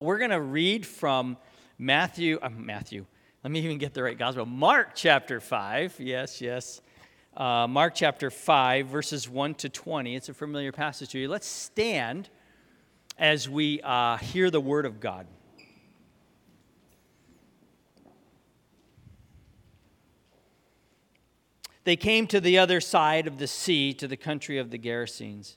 We're going to read from Matthew, uh, Matthew, let me even get the right gospel. Mark chapter 5. Yes, yes. Uh, Mark chapter 5, verses 1 to 20. It's a familiar passage to you. Let's stand as we uh, hear the word of God. They came to the other side of the sea, to the country of the Gerasenes.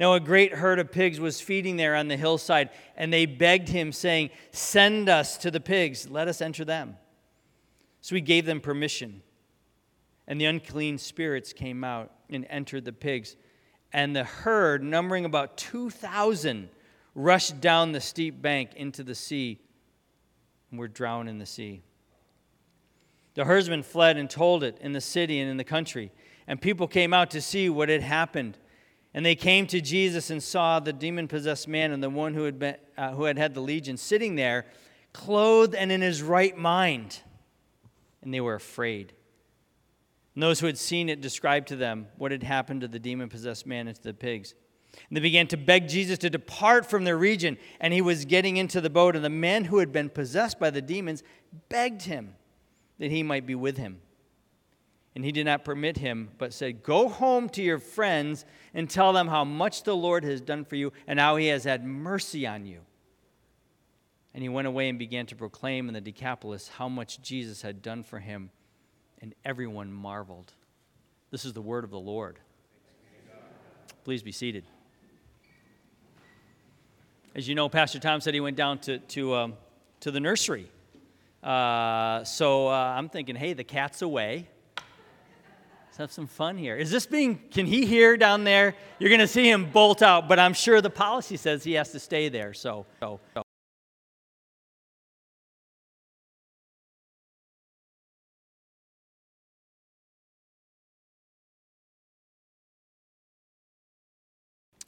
Now, a great herd of pigs was feeding there on the hillside, and they begged him, saying, Send us to the pigs, let us enter them. So he gave them permission. And the unclean spirits came out and entered the pigs. And the herd, numbering about 2,000, rushed down the steep bank into the sea and were drowned in the sea. The herdsmen fled and told it in the city and in the country, and people came out to see what had happened. And they came to Jesus and saw the demon possessed man and the one who had, been, uh, who had had the legion sitting there, clothed and in his right mind. And they were afraid. And those who had seen it described to them what had happened to the demon possessed man and to the pigs. And they began to beg Jesus to depart from their region. And he was getting into the boat, and the men who had been possessed by the demons begged him that he might be with him. And he did not permit him, but said, Go home to your friends and tell them how much the Lord has done for you and how he has had mercy on you. And he went away and began to proclaim in the Decapolis how much Jesus had done for him, and everyone marveled. This is the word of the Lord. Please be seated. As you know, Pastor Tom said he went down to, to, um, to the nursery. Uh, so uh, I'm thinking, hey, the cat's away have some fun here. Is this being, can he hear down there? You're going to see him bolt out, but I'm sure the policy says he has to stay there. So, so, so.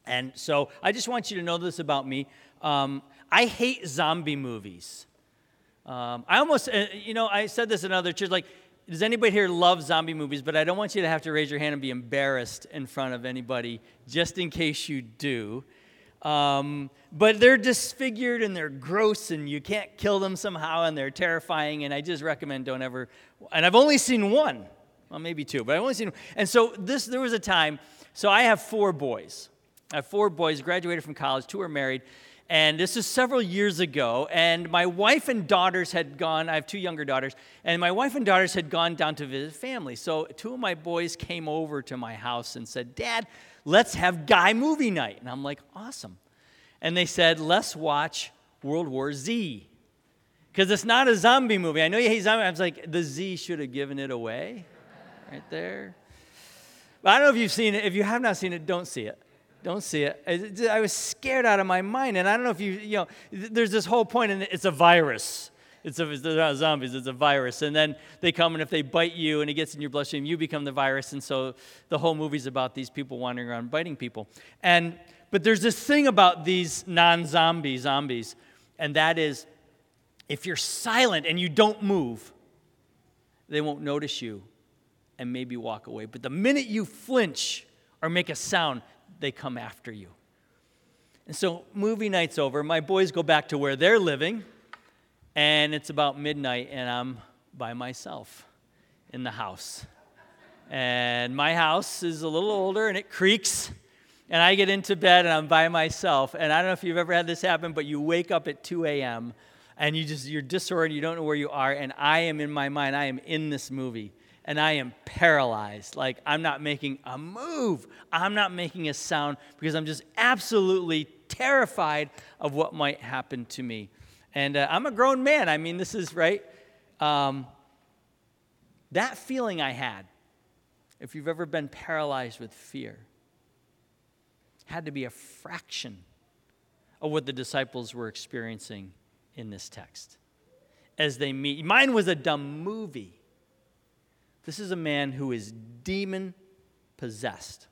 And so I just want you to know this about me. Um, I hate zombie movies. Um, I almost, uh, you know, I said this in other churches, like, does anybody here love zombie movies? But I don't want you to have to raise your hand and be embarrassed in front of anybody, just in case you do. Um, but they're disfigured and they're gross and you can't kill them somehow and they're terrifying. And I just recommend don't ever. And I've only seen one, well, maybe two, but I've only seen. One. And so this, there was a time. So I have four boys. I have four boys, graduated from college, two are married. And this is several years ago. And my wife and daughters had gone, I have two younger daughters, and my wife and daughters had gone down to visit family. So two of my boys came over to my house and said, Dad, let's have guy movie night. And I'm like, awesome. And they said, let's watch World War Z. Because it's not a zombie movie. I know you hate zombies. I was like, the Z should have given it away right there. But I don't know if you've seen it. If you have not seen it, don't see it. Don't see it. I was scared out of my mind. And I don't know if you, you know, there's this whole point, and it's a virus. It's, a, it's not zombies, it's a virus. And then they come, and if they bite you and it gets in your bloodstream, you become the virus. And so the whole movie's about these people wandering around biting people. And, but there's this thing about these non zombie zombies, and that is if you're silent and you don't move, they won't notice you and maybe walk away. But the minute you flinch or make a sound, they come after you. And so, movie night's over. My boys go back to where they're living, and it's about midnight, and I'm by myself in the house. And my house is a little older, and it creaks. And I get into bed, and I'm by myself. And I don't know if you've ever had this happen, but you wake up at 2 a.m. and you just you're disoriented, you don't know where you are, and I am in my mind, I am in this movie, and I am paralyzed. Like I'm not making a move, I'm not making a sound because I'm just absolutely terrified of what might happen to me. And uh, I'm a grown man. I mean, this is right. Um, that feeling I had, if you've ever been paralyzed with fear, had to be a fraction of what the disciples were experiencing in this text as they meet. Mine was a dumb movie. This is a man who is demon possessed.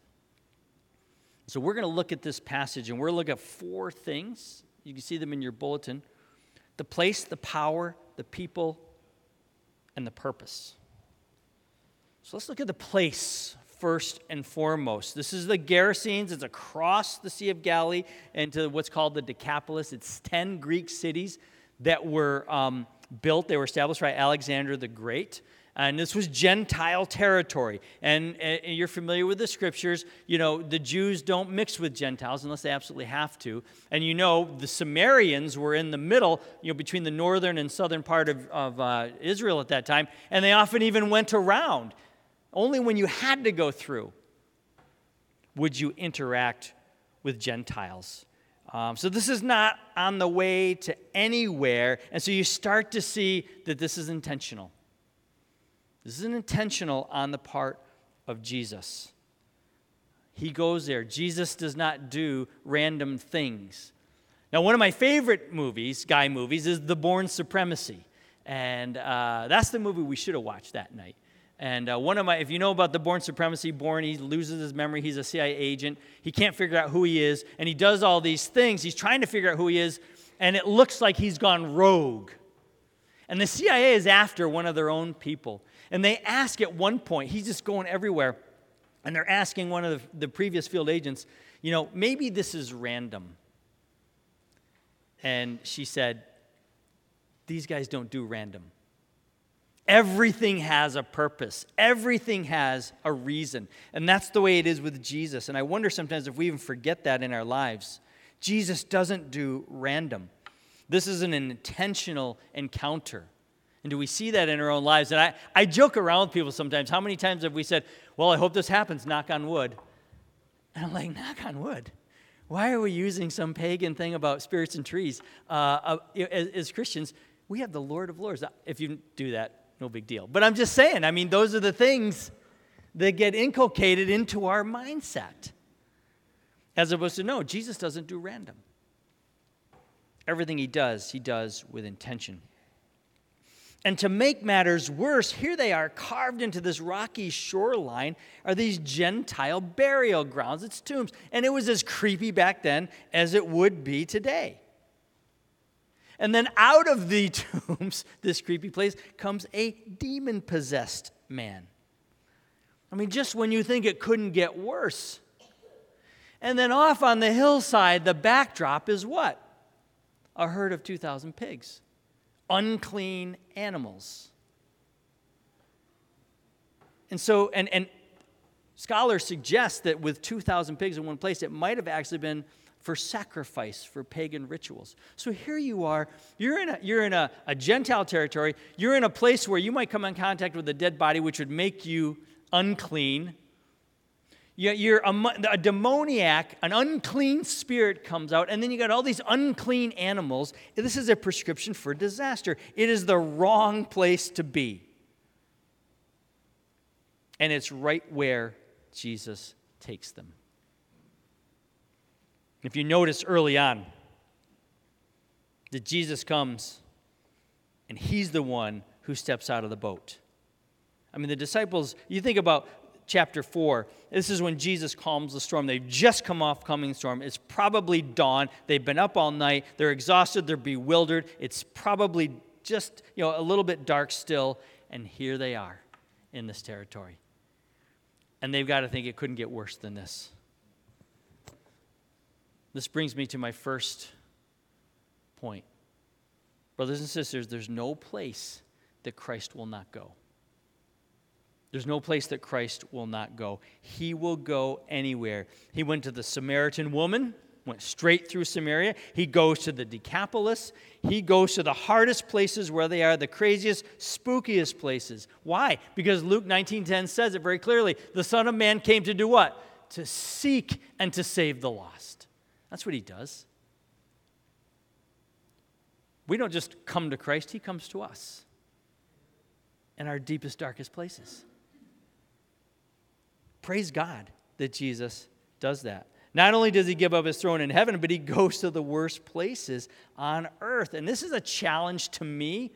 So we're going to look at this passage and we're going to look at four things. You can see them in your bulletin the place, the power, the people, and the purpose. So let's look at the place first and foremost. This is the Gerasenes. It's across the Sea of Galilee into what's called the Decapolis. It's 10 Greek cities that were um, built, they were established by Alexander the Great. And this was Gentile territory. And, and, you're familiar with the scriptures. You know, the Jews don't mix with Gentiles unless they absolutely have to. And you know, the Samaritans were in the middle, you know, between the northern and southern part of, of uh, Israel at that time. And they often even went around. Only when you had to go through would you interact with Gentiles. Um, so this is not on the way to anywhere. And so you start to see that this is intentional. This is intentional on the part of Jesus. He goes there. Jesus does not do random things. Now, one of my favorite movies, guy movies, is The Bourne Supremacy. And uh, that's the movie we should have watched that night. And uh, one of my, if you know about the Bourne Supremacy, Bourne, he loses his memory. He's a CIA agent. He can't figure out who he is. And he does all these things. He's trying to figure out who he is. And it looks like he's gone rogue. And the CIA is after one of their own people. And they ask at one point, he's just going everywhere. And they're asking one of the, the previous field agents, you know, maybe this is random. And she said, These guys don't do random. Everything has a purpose, everything has a reason. And that's the way it is with Jesus. And I wonder sometimes if we even forget that in our lives. Jesus doesn't do random, this is an intentional encounter. And do we see that in our own lives? And I, I joke around with people sometimes. How many times have we said, Well, I hope this happens, knock on wood? And I'm like, Knock on wood? Why are we using some pagan thing about spirits and trees? Uh, uh, as, as Christians, we have the Lord of Lords. If you do that, no big deal. But I'm just saying, I mean, those are the things that get inculcated into our mindset. As opposed to, no, Jesus doesn't do random. Everything he does, he does with intention. And to make matters worse, here they are carved into this rocky shoreline are these Gentile burial grounds. It's tombs. And it was as creepy back then as it would be today. And then out of the tombs, this creepy place, comes a demon possessed man. I mean, just when you think it couldn't get worse. And then off on the hillside, the backdrop is what? A herd of 2,000 pigs, unclean animals. And so, and, and scholars suggest that with 2,000 pigs in one place, it might have actually been for sacrifice for pagan rituals. So here you are, you're in, a, you're in a, a Gentile territory, you're in a place where you might come in contact with a dead body, which would make you unclean. You're a, a demoniac, an unclean spirit comes out, and then you got all these unclean animals. This is a prescription for disaster. It is the wrong place to be. And it's right where Jesus takes them. If you notice early on that Jesus comes and he's the one who steps out of the boat. I mean, the disciples, you think about chapter 4. This is when Jesus calms the storm. They've just come off coming storm. It's probably dawn. They've been up all night. They're exhausted. They're bewildered. It's probably just, you know, a little bit dark still. And here they are in this territory. And they've got to think it couldn't get worse than this. This brings me to my first point. Brothers and sisters, there's no place that Christ will not go. There's no place that Christ will not go. He will go anywhere. He went to the Samaritan woman went straight through Samaria. He goes to the Decapolis. He goes to the hardest places where they are the craziest, spookiest places. Why? Because Luke 19:10 says it very clearly. The Son of Man came to do what? To seek and to save the lost. That's what he does. We don't just come to Christ, he comes to us in our deepest, darkest places. Praise God that Jesus does that. Not only does he give up his throne in heaven, but he goes to the worst places on earth. And this is a challenge to me.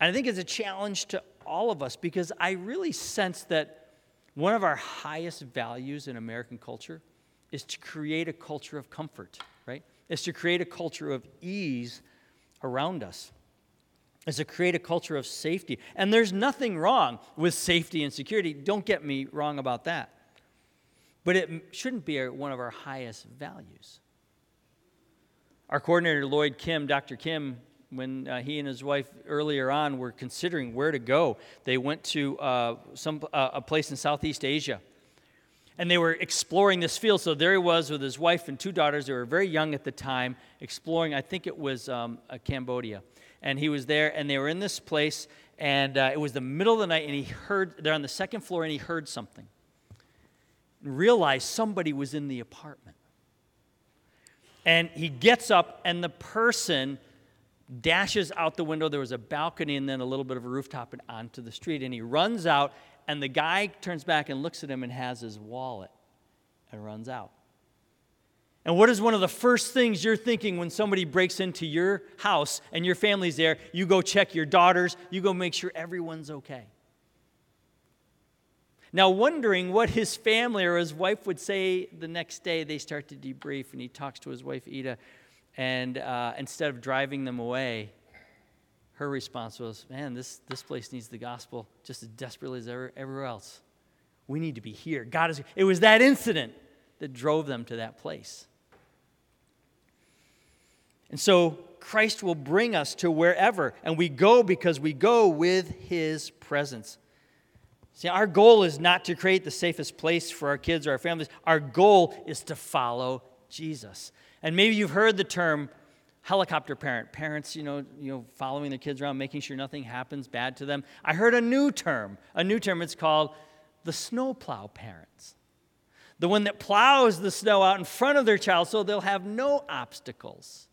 And I think it's a challenge to all of us because I really sense that one of our highest values in American culture is to create a culture of comfort, right? Is to create a culture of ease around us. Is to create a culture of safety. And there's nothing wrong with safety and security. Don't get me wrong about that but it shouldn't be one of our highest values. Our coordinator, Lloyd Kim, Dr. Kim, when uh, he and his wife earlier on were considering where to go, they went to uh, some, uh, a place in Southeast Asia. And they were exploring this field. So there he was with his wife and two daughters. They were very young at the time, exploring, I think it was um, Cambodia. And he was there, and they were in this place, and uh, it was the middle of the night, and he heard, they're on the second floor, and he heard something and realized somebody was in the apartment. And he gets up, and the person dashes out the window. There was a balcony and then a little bit of a rooftop and onto the street. And he runs out, and the guy turns back and looks at him and has his wallet and runs out. And what is one of the first things you're thinking when somebody breaks into your house and your family's there? You go check your daughters, you go make sure everyone's okay. Now, wondering what his family or his wife would say the next day, they start to debrief, and he talks to his wife, Ida. And uh, instead of driving them away, her response was, Man, this, this place needs the gospel just as desperately as ever, everywhere else. We need to be here. God is. It was that incident that drove them to that place. And so Christ will bring us to wherever, and we go because we go with his presence. See, our goal is not to create the safest place for our kids or our families. Our goal is to follow Jesus. And maybe you've heard the term helicopter parent. Parents, you know, you know, following their kids around, making sure nothing happens bad to them. I heard a new term. A new term. It's called the snowplow parents. The one that plows the snow out in front of their child so they'll have no obstacles.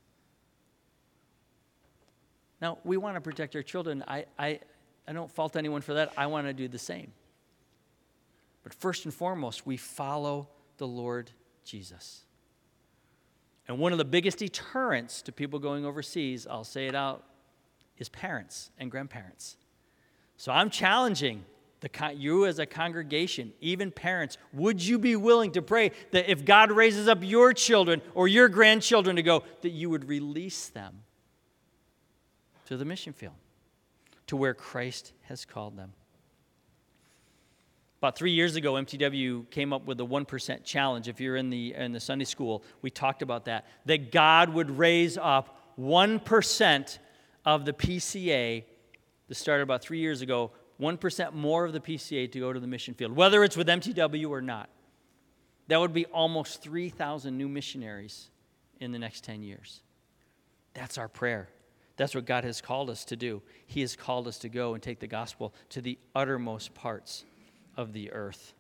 Now, we want to protect our children. I, I, I don't fault anyone for that. I want to do the same. But first and foremost, we follow the Lord Jesus. And one of the biggest deterrents to people going overseas, I'll say it out, is parents and grandparents. So I'm challenging the, you as a congregation, even parents, would you be willing to pray that if God raises up your children or your grandchildren to go, that you would release them to the mission field? to where Christ has called them. About three years ago, MTW came up with the 1% challenge. If you're in the, in the Sunday school, we talked about that. That God would raise up 1% of the PCA that started about three years ago, 1% more of the PCA to go to the mission field, whether it's with MTW or not. That would be almost 3,000 new missionaries in the next 10 years. That's our prayer. That's what God has called us to do. He has called us to go and take the gospel to the uttermost parts of the earth.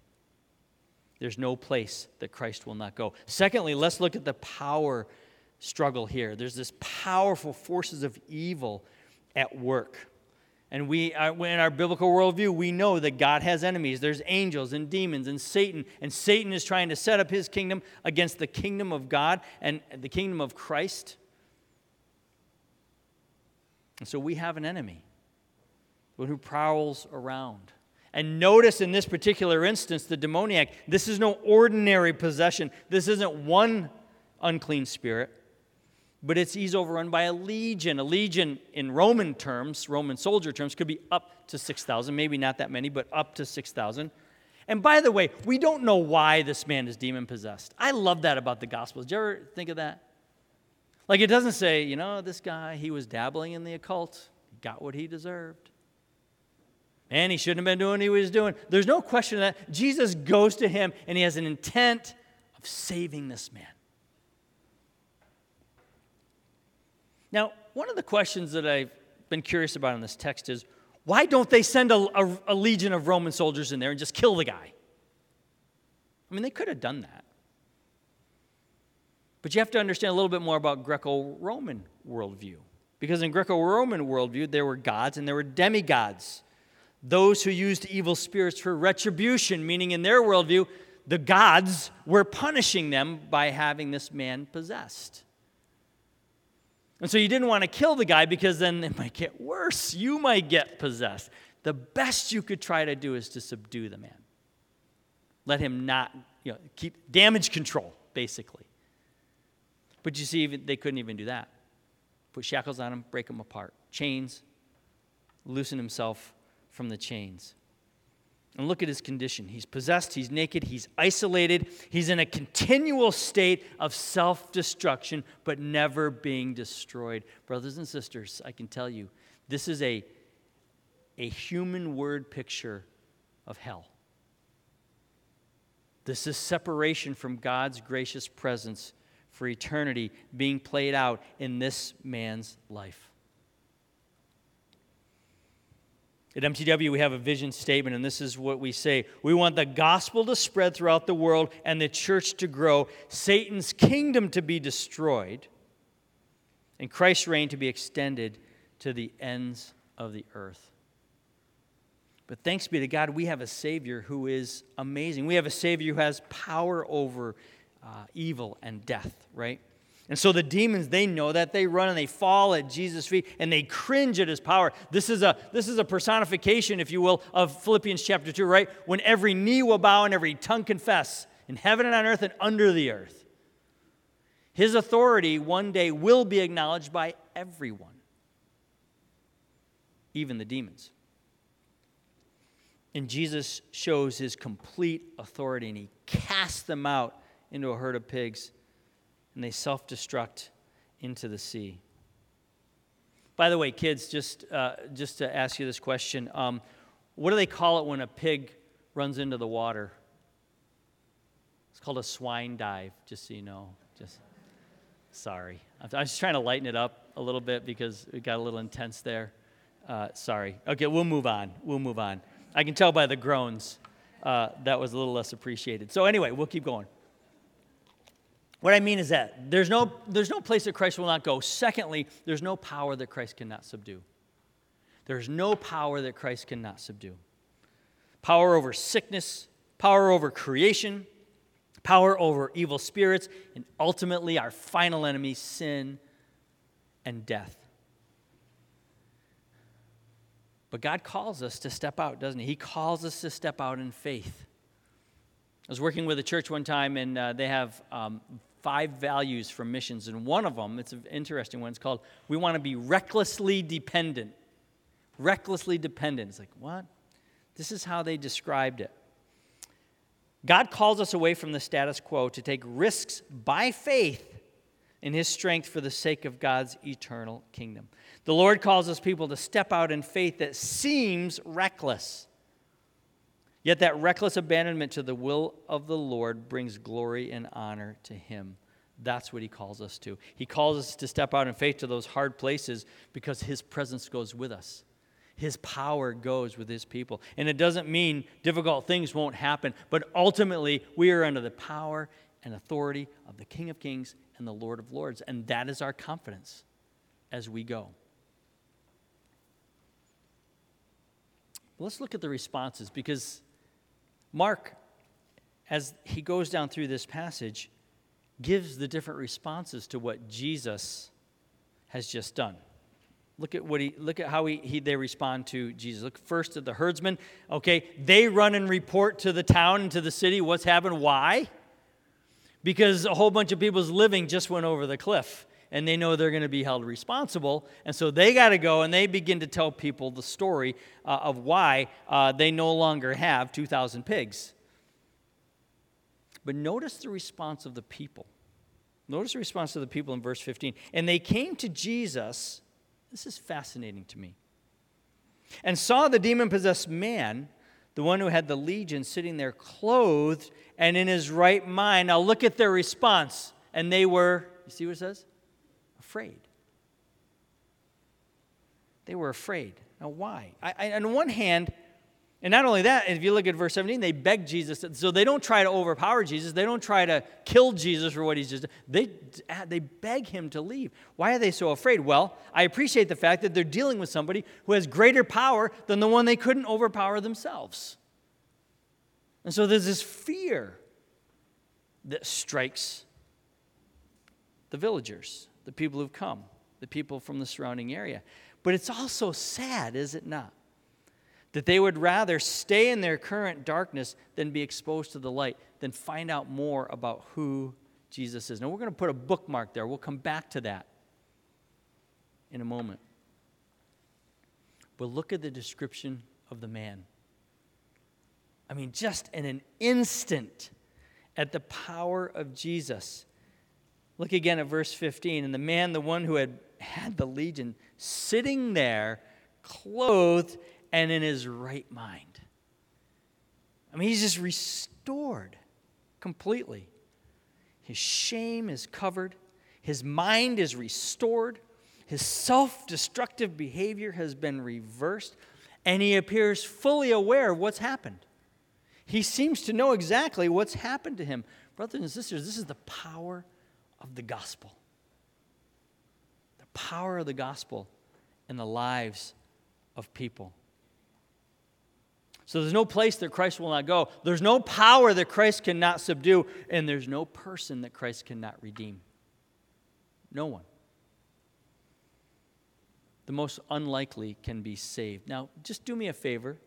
There's no place that Christ will not go. Secondly, let's look at the power struggle here. There's this powerful forces of evil at work. And we, uh, in our biblical worldview, we know that God has enemies. There's angels and demons and Satan. And Satan is trying to set up his kingdom against the kingdom of God and the kingdom of Christ. And so we have an enemy, one who prowls around. And notice in this particular instance, the demoniac, this is no ordinary possession. This isn't one unclean spirit, but it's he's overrun by a legion. A legion in Roman terms, Roman soldier terms, could be up to 6,000, maybe not that many, but up to 6,000. And by the way, we don't know why this man is demon possessed. I love that about the gospel. Did you ever think of that? Like it doesn't say, you know, this guy, he was dabbling in the occult, he got what he deserved. And he shouldn't have been doing what he was doing. There's no question that Jesus goes to him and he has an intent of saving this man. Now, one of the questions that I've been curious about in this text is why don't they send a, a, a legion of Roman soldiers in there and just kill the guy? I mean, they could have done that. But you have to understand a little bit more about Greco Roman worldview. Because in Greco Roman worldview, there were gods and there were demigods. Those who used evil spirits for retribution, meaning in their worldview, the gods were punishing them by having this man possessed. And so you didn't want to kill the guy because then it might get worse. You might get possessed. The best you could try to do is to subdue the man. Let him not, you know, keep damage control, basically. But you see, they couldn't even do that. Put shackles on him, break him apart. Chains, loosen himself from the chains. And look at his condition. He's possessed, he's naked, he's isolated, he's in a continual state of self destruction, but never being destroyed. Brothers and sisters, I can tell you, this is a, a human word picture of hell. This is separation from God's gracious presence for eternity being played out in this man's life. At MTW, we have a vision statement, and this is what we say We want the gospel to spread throughout the world and the church to grow, Satan's kingdom to be destroyed, and Christ's reign to be extended to the ends of the earth. But thanks be to God, we have a Savior who is amazing. We have a Savior who has power over uh, evil and death, right? And so the demons, they know that. They run and they fall at Jesus' feet and they cringe at his power. This is a, this is a personification, if you will, of Philippians chapter 2, right? When every knee will bow and every tongue confess in heaven and on earth and under the earth. His authority one day will be acknowledged by everyone, even the demons. And Jesus shows his complete authority and he casts them out into a herd of pigs and they self destruct into the sea. By the way, kids, just, uh, just to ask you this question um, what do they call it when a pig runs into the water? It's called a swine dive, just so you know. Just sorry. I was just trying to lighten it up a little bit because it got a little intense there. Uh, sorry. Okay, we'll move on. We'll move on. I can tell by the groans uh, that was a little less appreciated. So, anyway, we'll keep going. What I mean is that there's no, there's no place that Christ will not go. Secondly, there's no power that Christ cannot subdue. There's no power that Christ cannot subdue. Power over sickness, power over creation, power over evil spirits, and ultimately our final enemy, sin and death. But God calls us to step out, doesn't He? He calls us to step out in faith. I was working with a church one time, and uh, they have um, five values for missions. And one of them, it's an interesting one, it's called We Want to Be Recklessly Dependent. Recklessly dependent. It's like, what? This is how they described it. God calls us away from the status quo to take risks by faith in His strength for the sake of God's eternal kingdom. The Lord calls us people to step out in faith that seems reckless. Yet that reckless abandonment to the will of the Lord brings glory and honor to him. That's what he calls us to. He calls us to step out in faith to those hard places because his presence goes with us. His power goes with his people. And it doesn't mean difficult things won't happen, but ultimately we are under the power and authority of the King of Kings and the Lord of Lords. And that is our confidence as we go. Let's look at the responses because Mark, as he goes down through this passage, gives the different responses to what Jesus has just done. Look at what he look at how he, he, they respond to Jesus. Look first at the herdsmen. Okay, they run and report to the town and to the city what's happened. Why? Because a whole bunch of people's living just went over the cliff and they know they're going to be held responsible. And so they got to go and they begin to tell people the story uh, of why uh, they no longer have 2,000 pigs. But notice the response of the people. Notice the response of the people in verse 15. And they came to Jesus. This is fascinating to me. And saw the demon possessed man the one who had the legion sitting there clothed and in his right mind. Now look at their response. And they were, you see what it says? Afraid. They were afraid. Now, why? I, I, on one hand, and not only that, if you look at verse 17, they beg Jesus. So they don't try to overpower Jesus. They don't try to kill Jesus for what he's just They, uh, they beg him to leave. Why are they so afraid? Well, I appreciate the fact that they're dealing with somebody who has greater power than the one they couldn't overpower themselves. And so there's this fear that strikes the villagers, the people who've come, the people from the surrounding area. But it's also sad, is it not? That they would rather stay in their current darkness than be exposed to the light, than find out more about who Jesus is. Now, we're going to put a bookmark there. We'll come back to that in a moment. But look at the description of the man. I mean, just in an instant at the power of Jesus. Look again at verse 15. And the man, the one who had had the legion sitting there, clothed and in his right mind. I mean, he's just restored completely. His shame is covered, his mind is restored, his self destructive behavior has been reversed, and he appears fully aware of what's happened. He seems to know exactly what's happened to him. Brothers and sisters, this is the power of the gospel The power of the gospel in the lives of people. So there's no place that Christ will not go. There's no power that Christ cannot subdue, and there's no person that Christ cannot redeem. No one. The most unlikely can be saved. Now, just do me a favor.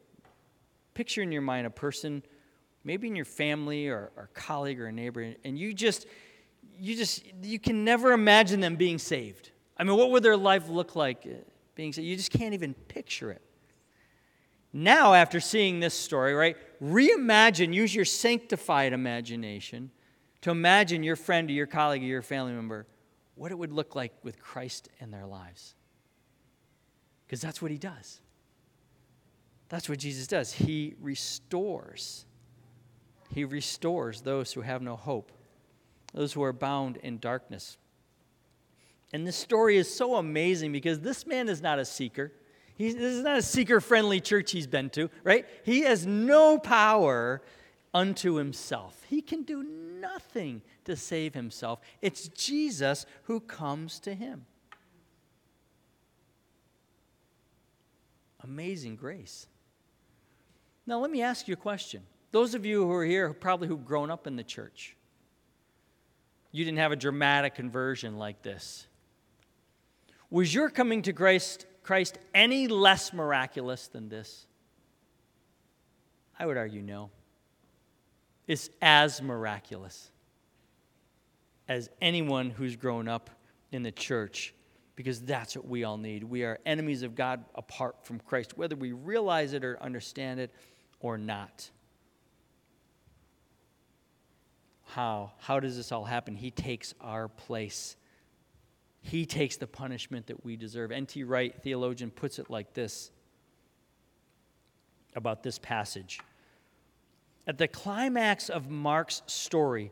Picture in your mind a person, maybe in your family or, or colleague or a neighbor, and you just, you just, you can never imagine them being saved. I mean, what would their life look like uh, being saved? You just can't even picture it. Now, after seeing this story, right, reimagine, use your sanctified imagination to imagine your friend or your colleague or your family member what it would look like with Christ in their lives. Because that's what he does. That's what Jesus does. He restores. He restores those who have no hope, those who are bound in darkness. And this story is so amazing because this man is not a seeker. He's, this is not a seeker friendly church he's been to, right? He has no power unto himself. He can do nothing to save himself. It's Jesus who comes to him. Amazing grace. Now, let me ask you a question. Those of you who are here, probably who've grown up in the church, you didn't have a dramatic conversion like this. Was your coming to Christ, Christ any less miraculous than this? I would argue no. It's as miraculous as anyone who's grown up in the church because that's what we all need. We are enemies of God apart from Christ, whether we realize it or understand it or not. How? How does this all happen? He takes our place he takes the punishment that we deserve. N.T. Wright, theologian, puts it like this about this passage. At the climax of Mark's story,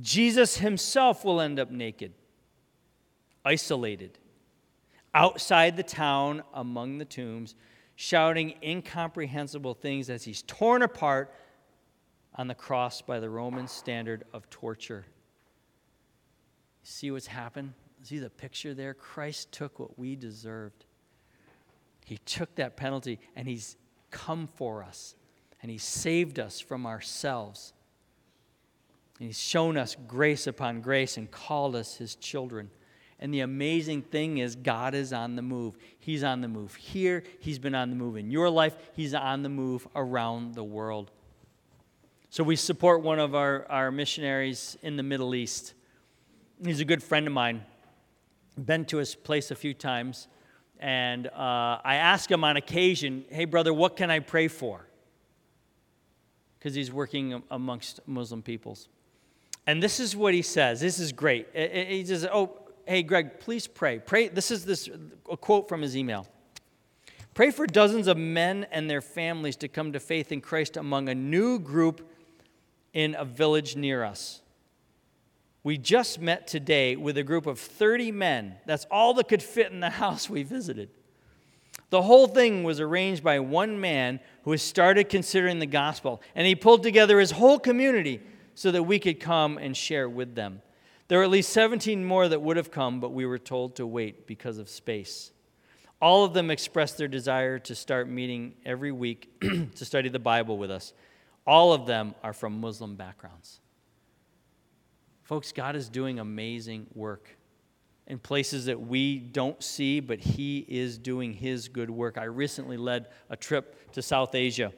Jesus himself will end up naked, isolated, outside the town among the tombs, shouting incomprehensible things as he's torn apart on the cross by the Roman standard of torture. See what's happened? See the picture there? Christ took what we deserved. He took that penalty and He's come for us and He saved us from ourselves. And He's shown us grace upon grace and called us His children. And the amazing thing is, God is on the move. He's on the move here. He's been on the move in your life. He's on the move around the world. So we support one of our, our missionaries in the Middle East. He's a good friend of mine been to his place a few times, and uh, I ask him on occasion, Hey, brother, what can I pray for? Because he's working amongst Muslim peoples. And this is what he says. This is great. He says, Oh, hey, Greg, please pray. Pray. This is this a quote from his email. Pray for dozens of men and their families to come to faith in Christ among a new group in a village near us. We just met today with a group of 30 men. That's all that could fit in the house we visited. The whole thing was arranged by one man who has started considering the gospel, and he pulled together his whole community so that we could come and share with them. There were at least 17 more that would have come, but we were told to wait because of space. All of them expressed their desire to start meeting every week to study the Bible with us. All of them are from Muslim backgrounds. Folks, God is doing amazing work in places that we don't see, but He is doing His good work. I recently led a trip to South Asia,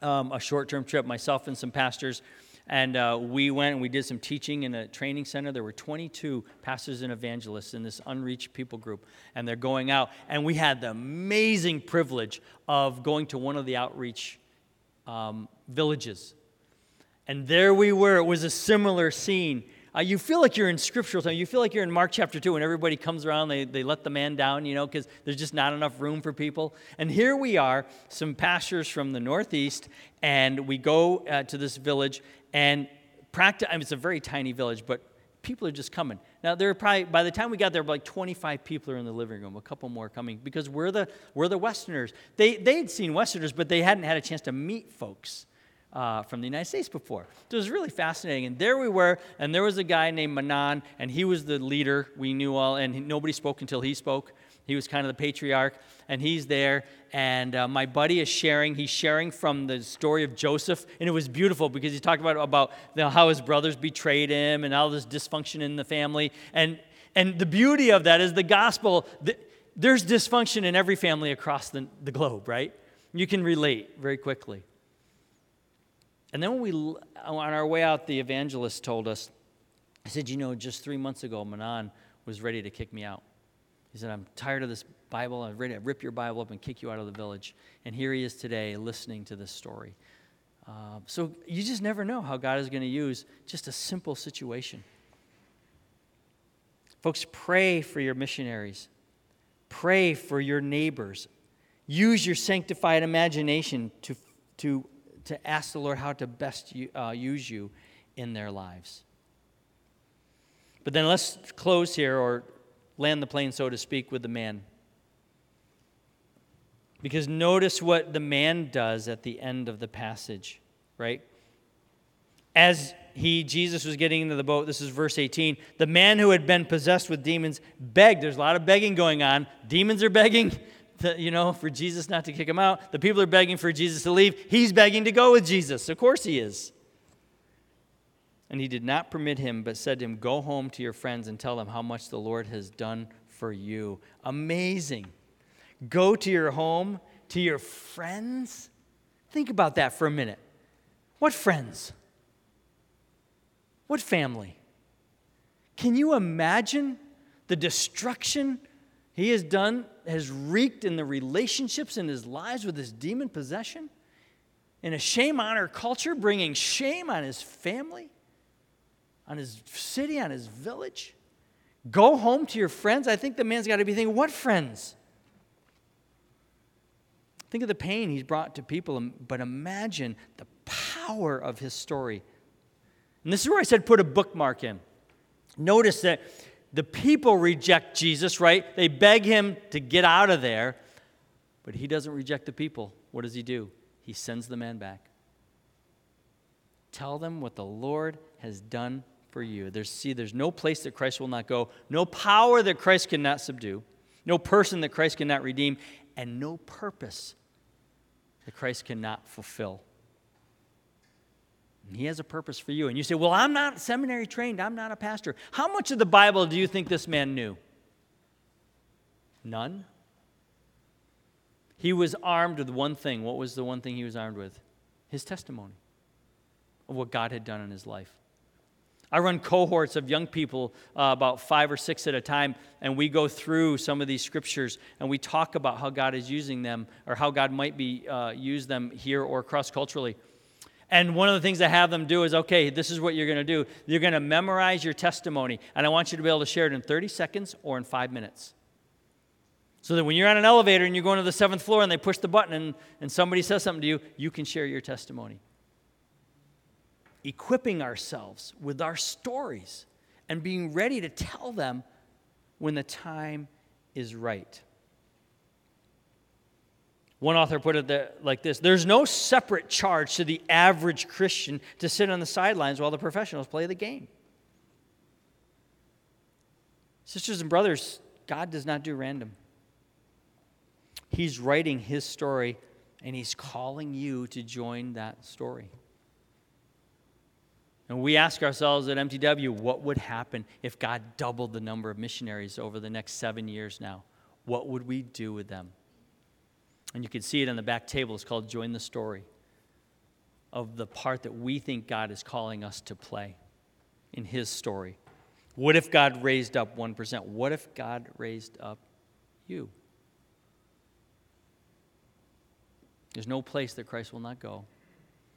um, a short term trip, myself and some pastors. And uh, we went and we did some teaching in a training center. There were 22 pastors and evangelists in this unreached people group. And they're going out. And we had the amazing privilege of going to one of the outreach um, villages. And there we were. It was a similar scene. Uh, you feel like you're in scriptural time. You feel like you're in Mark chapter 2 when everybody comes around, they, they let the man down, you know, because there's just not enough room for people. And here we are, some pastors from the Northeast, and we go uh, to this village and practice. I mean, it's a very tiny village, but people are just coming. Now, there are probably, by the time we got there, like 25 people are in the living room, a couple more coming, because we're the, we're the Westerners. They, they'd seen Westerners, but they hadn't had a chance to meet folks uh, from the United States before. So it was really fascinating. And there we were, and there was a guy named Manan, and he was the leader. We knew all, and nobody spoke until he spoke. He was kind of the patriarch, and he's there. And uh, my buddy is sharing. He's sharing from the story of Joseph, and it was beautiful because he talked about, about you know, how his brothers betrayed him and all this dysfunction in the family. And, and the beauty of that is the gospel. The, there's dysfunction in every family across the, the globe, right? You can relate very quickly. And then when we, on our way out, the evangelist told us, I said, You know, just three months ago, Manan was ready to kick me out. He said, I'm tired of this Bible. I'm ready to rip your Bible up and kick you out of the village. And here he is today listening to this story. Uh, so you just never know how God is going to use just a simple situation. Folks, pray for your missionaries, pray for your neighbors. Use your sanctified imagination to, to to ask the Lord how to best uh, use you in their lives. But then let's close here or land the plane, so to speak, with the man. Because notice what the man does at the end of the passage, right? As he, Jesus, was getting into the boat, this is verse 18, the man who had been possessed with demons begged. There's a lot of begging going on. Demons are begging, you know, for Jesus not to kick him out. The people are begging for Jesus to leave. He's begging to go with Jesus. Of course he is. And he did not permit him, but said to him, Go home to your friends and tell them how much the Lord has done for you. Amazing. Go to your home, to your friends. Think about that for a minute. What friends? What family? Can you imagine the destruction he has done, has wreaked in the relationships in his lives with his demon possession, in a shame honor culture, bringing shame on his family, on his city, on his village. Go home to your friends. I think the man's got to be thinking, what friends? Think of the pain he's brought to people, but imagine the power of his story. And this is where I said put a bookmark in. Notice that the people reject Jesus, right? They beg him to get out of there, but he doesn't reject the people. What does he do? He sends the man back. Tell them what the Lord has done for you. There's, see, there's no place that Christ will not go, no power that Christ cannot subdue, no person that Christ cannot redeem, and no purpose that Christ cannot fulfill. He has a purpose for you. And you say, Well, I'm not seminary trained, I'm not a pastor. How much of the Bible do you think this man knew? None. He was armed with one thing. What was the one thing he was armed with? His testimony of what God had done in his life. I run cohorts of young people, uh, about five or six at a time, and we go through some of these scriptures and we talk about how God is using them or how God might be uh, use them here or cross culturally. And one of the things I have them do is okay, this is what you're going to do. You're going to memorize your testimony, and I want you to be able to share it in 30 seconds or in five minutes. So that when you're on an elevator and you're going to the seventh floor and they push the button and, and somebody says something to you, you can share your testimony. Equipping ourselves with our stories and being ready to tell them when the time is right. One author put it like this There's no separate charge to the average Christian to sit on the sidelines while the professionals play the game. Sisters and brothers, God does not do random. He's writing his story and he's calling you to join that story. And we ask ourselves at MTW, what would happen if God doubled the number of missionaries over the next seven years now? What would we do with them? And you can see it on the back table. It's called Join the Story of the part that we think God is calling us to play in His story. What if God raised up 1%? What if God raised up you? There's no place that Christ will not go.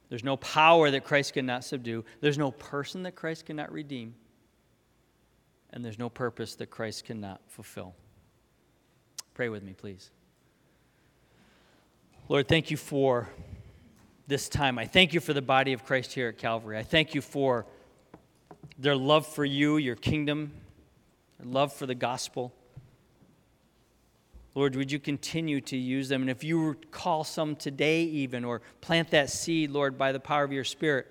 There's no power that Christ cannot subdue. There's no person that Christ cannot redeem. And there's no purpose that Christ cannot fulfill. Pray with me, please. Lord, thank you for this time. I thank you for the body of Christ here at Calvary. I thank you for their love for you, your kingdom, their love for the gospel. Lord, would you continue to use them? And if you call some today, even, or plant that seed, Lord, by the power of your Spirit,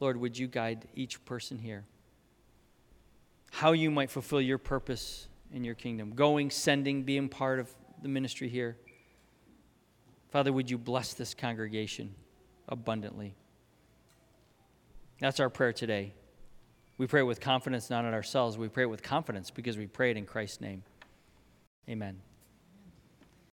Lord, would you guide each person here? How you might fulfill your purpose in your kingdom, going, sending, being part of the ministry here. Father, would you bless this congregation abundantly? That's our prayer today. We pray with confidence, not in ourselves. We pray it with confidence because we pray it in Christ's name. Amen.